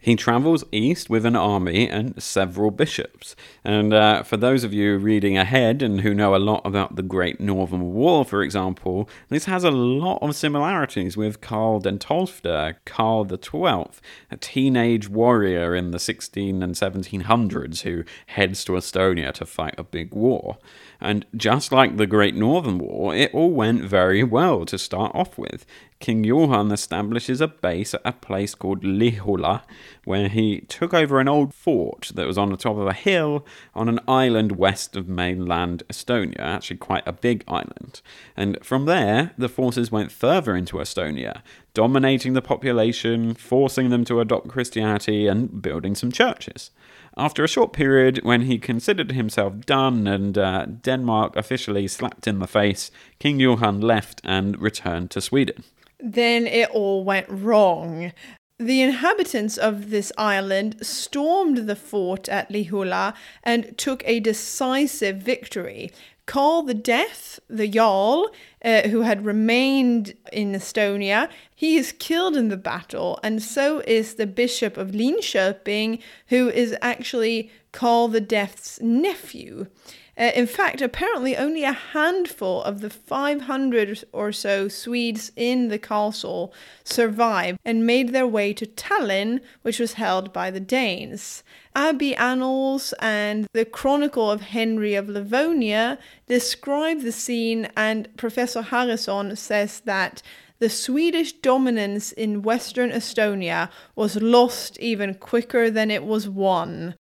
B: He travels east with an army and several bishops. And uh, for those of you reading ahead and who know a lot about the Great Northern War, for example, this has a lot of similarities with Karl den Tolfte, Karl XII, a teenage warrior in the 16 and 1700s who heads to Estonia to fight a big war. And just like the Great Northern War, it all went very well to start off with. King Johan establishes a base at a place called Lihula, where he took over an old fort that was on the top of a hill on an island west of mainland Estonia, actually quite a big island. And from there, the forces went further into Estonia, dominating the population, forcing them to adopt Christianity, and building some churches. After a short period, when he considered himself done and uh, Denmark officially slapped in the face, King Johan left and returned to Sweden.
A: Then it all went wrong. The inhabitants of this island stormed the fort at Lihula and took a decisive victory. Karl the Deaf, the Jarl, uh, who had remained in Estonia, he is killed in the battle, and so is the Bishop of Linköping, who is actually Karl the Deaf's nephew. Uh, in fact, apparently, only a handful of the 500 or so Swedes in the castle survived and made their way to Tallinn, which was held by the Danes. Abbey Annals and the Chronicle of Henry of Livonia describe the scene, and Professor Harrison says that the Swedish dominance in western Estonia was lost even quicker than it was won.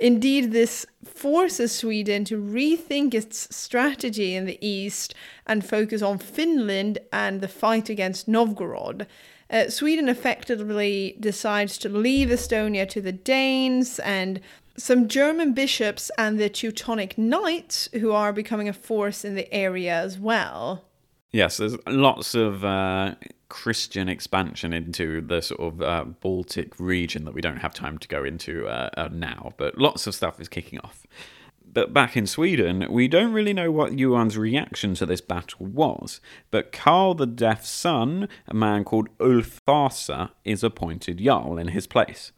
A: Indeed, this forces Sweden to rethink its strategy in the east and focus on Finland and the fight against Novgorod. Uh, Sweden effectively decides to leave Estonia to the Danes and some German bishops and the Teutonic Knights, who are becoming a force in the area as well.
B: Yes, there's lots of uh, Christian expansion into the sort of uh, Baltic region that we don't have time to go into uh, uh, now, but lots of stuff is kicking off. But back in Sweden, we don't really know what Johan's reaction to this battle was, but Karl the Deaf's son, a man called Ulf is appointed Jarl in his place.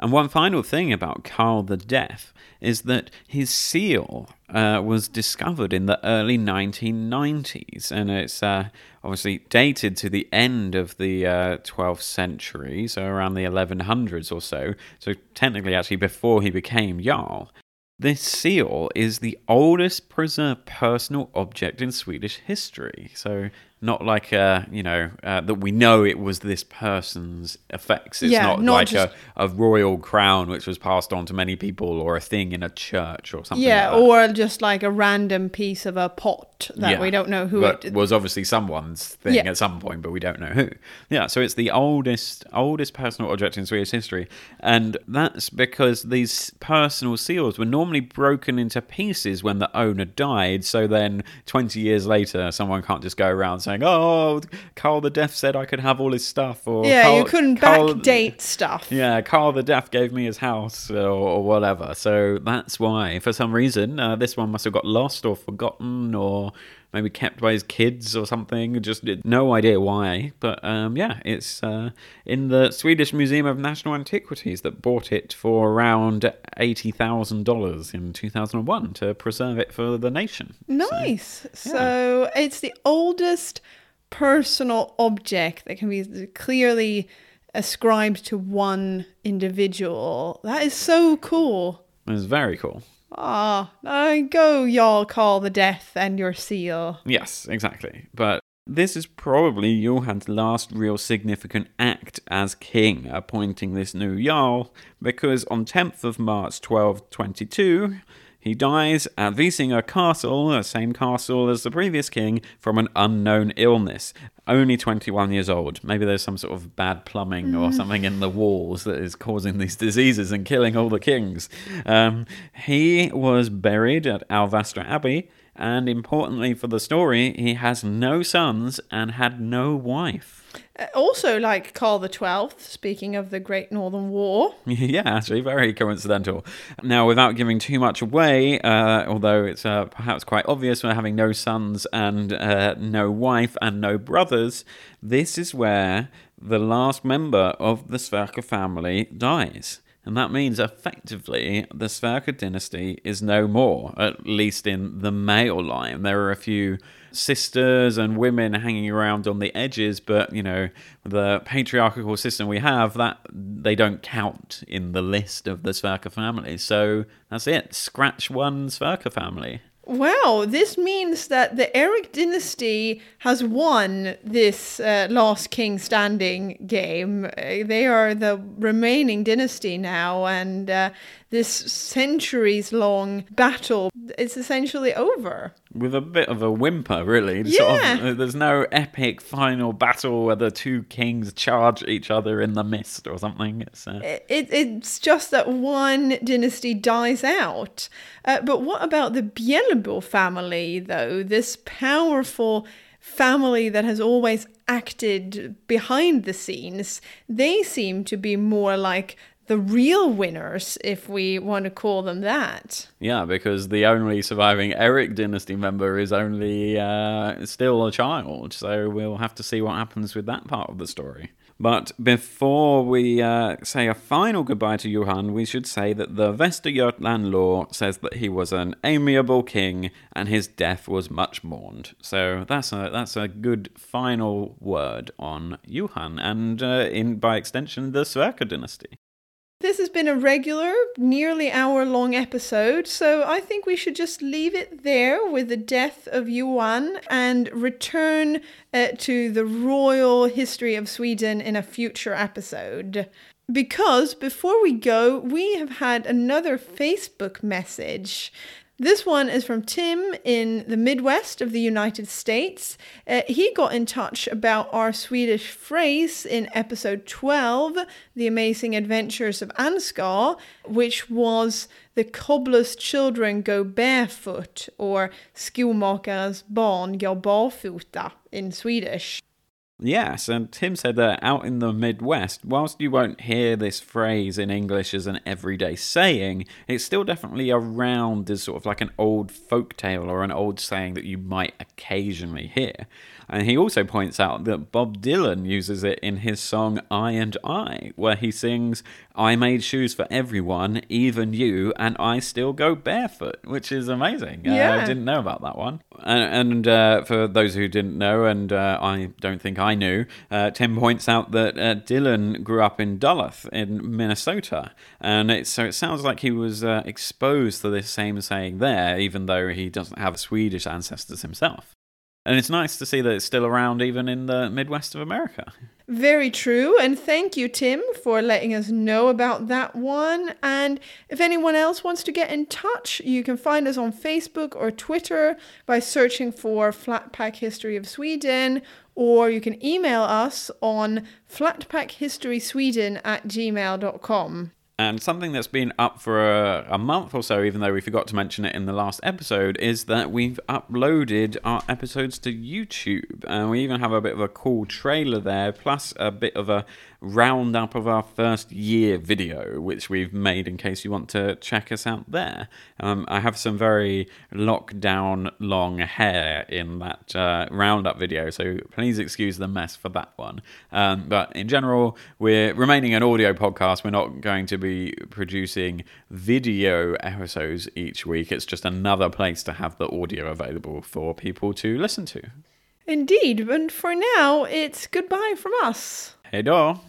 B: And one final thing about Karl the Deaf is that his seal uh, was discovered in the early 1990s, and it's uh, obviously dated to the end of the uh, 12th century, so around the 1100s or so. So technically, actually, before he became Jarl. This seal is the oldest preserved personal object in Swedish history. So not like a you know uh, that we know it was this person's effects. It's
A: Yeah,
B: not,
A: not
B: like
A: just-
B: a, a royal crown which was passed on to many people or a thing in a church or something.
A: Yeah,
B: like that.
A: or just like a random piece of a pot that
B: Yeah,
A: we don't know who
B: but
A: it
B: was obviously someone's thing
A: Yeah.
B: at some point, but we don't know who. Yeah, so it's the oldest oldest personal object in Swedish history, and that's because these personal seals were normally broken into pieces when the owner died. So then, twenty years later, someone can't just go around saying, "Oh, Carl the Deaf said I could have all his stuff," or
A: Yeah,
B: "Carl-
A: you couldn't
B: Carl-
A: backdate stuff.
B: yeah, Carl the Deaf gave me his house or, or whatever. So that's why, for some reason, uh, this one must have got lost or forgotten or maybe kept by his kids or something. Just no idea why. But um, yeah, it's uh, in the Swedish Museum of National Antiquities that bought it for around $80,000 in 2001 to preserve it for the nation.
A: Nice. So it's the oldest personal object that can be clearly ascribed to one individual. That is so cool.
B: It's very cool.
A: Ah, I go, y'all call the death and your seal.
B: Yes, exactly. But this is probably Johan's last real significant act as king, appointing this new Jarl, because on 10th of March 1222, he dies at Visingsö Castle, the same castle as the previous king, from an unknown illness. Only 21 years old. Maybe there's some sort of bad plumbing or something in the walls that is causing these diseases and killing all the kings. Um, he was buried at Alvastra Abbey And importantly for the story, he has no sons and had no wife.
A: Uh, Also, like Carl the Twelfth, speaking of the Great Northern War.
B: yeah, actually, very coincidental. Now, without giving too much away, uh, although it's uh, perhaps quite obvious we're having no sons and uh, no wife and no brothers, this is where the last member of the Sverker family dies. And that means effectively the Sverker dynasty is no more, at least in the male line. There are a few sisters and women hanging around on the edges, but you know, the patriarchal system we have, that they don't count in the list of the Sverker family. So that's it. Scratch one Sverker family.
A: Wow, this means that the Eric dynasty has won this uh, last king standing game. They are the remaining dynasty now, and uh, this centuries long battle is essentially over.
B: With a bit of a whimper, really. Sort of-
A: Yeah.
B: uh, there's no epic final battle where the two kings charge each other in the mist or something. It's, uh,
A: It, it's just that one dynasty dies out. Uh, but what about the Bjälbo family, though? This powerful family that has always acted behind the scenes. They seem to be more like the real winners, if we want to call them that.
B: Yeah, because the only surviving Eric dynasty member is only uh, still a child, so we'll have to see what happens with that part of the story. But before we uh, say a final goodbye to Johan, we should say that the Västergötland law says that he was an amiable king and his death was much mourned. So that's a that's a good final word on Johan and, uh, in by extension, the Sverker dynasty.
A: This has been a regular, nearly hour long episode, so I think we should just leave it there with the death of Johan and return uh, to the royal history of Sweden in a future episode. Because before we go, we have had another Facebook message. This one is from Tim in the Midwest of the United States. Uh, he got in touch about our Swedish phrase in episode 12, The Amazing Adventures of Ansgar, which was the cobbler's children go barefoot, or skomakarens barn går barfota in Swedish.
B: Yes, and Tim said that out in the Midwest, whilst you won't hear this phrase in English as an everyday saying, it's still definitely around as sort of like an old folk tale or an old saying that you might occasionally hear. And he also points out that Bob Dylan uses it in his song I and I, where he sings, I made shoes for everyone, even you, and I still go barefoot, which is amazing. Uh, I didn't know about that one. And, and uh, for those who didn't know, and uh, I don't think I knew, uh, Tim points out that uh, Dylan grew up in Duluth in Minnesota, and it, so it sounds like he was uh, exposed to this same saying there, even though he doesn't have Swedish ancestors himself. And it's nice to see that it's still around even in the Midwest of America.
A: Very true. And thank you, Tim, for letting us know about that one. And if anyone else wants to get in touch, you can find us on Facebook or Twitter by searching for Flatpack History of Sweden, or you can email us on flatpackhistorysweden at gmail.com.
B: And something that's been up for a, a month or so, even though we forgot to mention it in the last episode, is that we've uploaded our episodes to YouTube. And we even have a bit of a cool trailer there, plus a bit of a roundup of our first year video, which we've made in case you want to check us out there. Um, I have some very lockdown long hair in that uh, roundup video, so please excuse the mess for that one. Um, but in general, we're remaining an audio podcast. We're not going to be producing video episodes each week. It's just another place to have the audio available for people to listen to.
A: Indeed. And for now, it's goodbye from us.
B: Hey, door.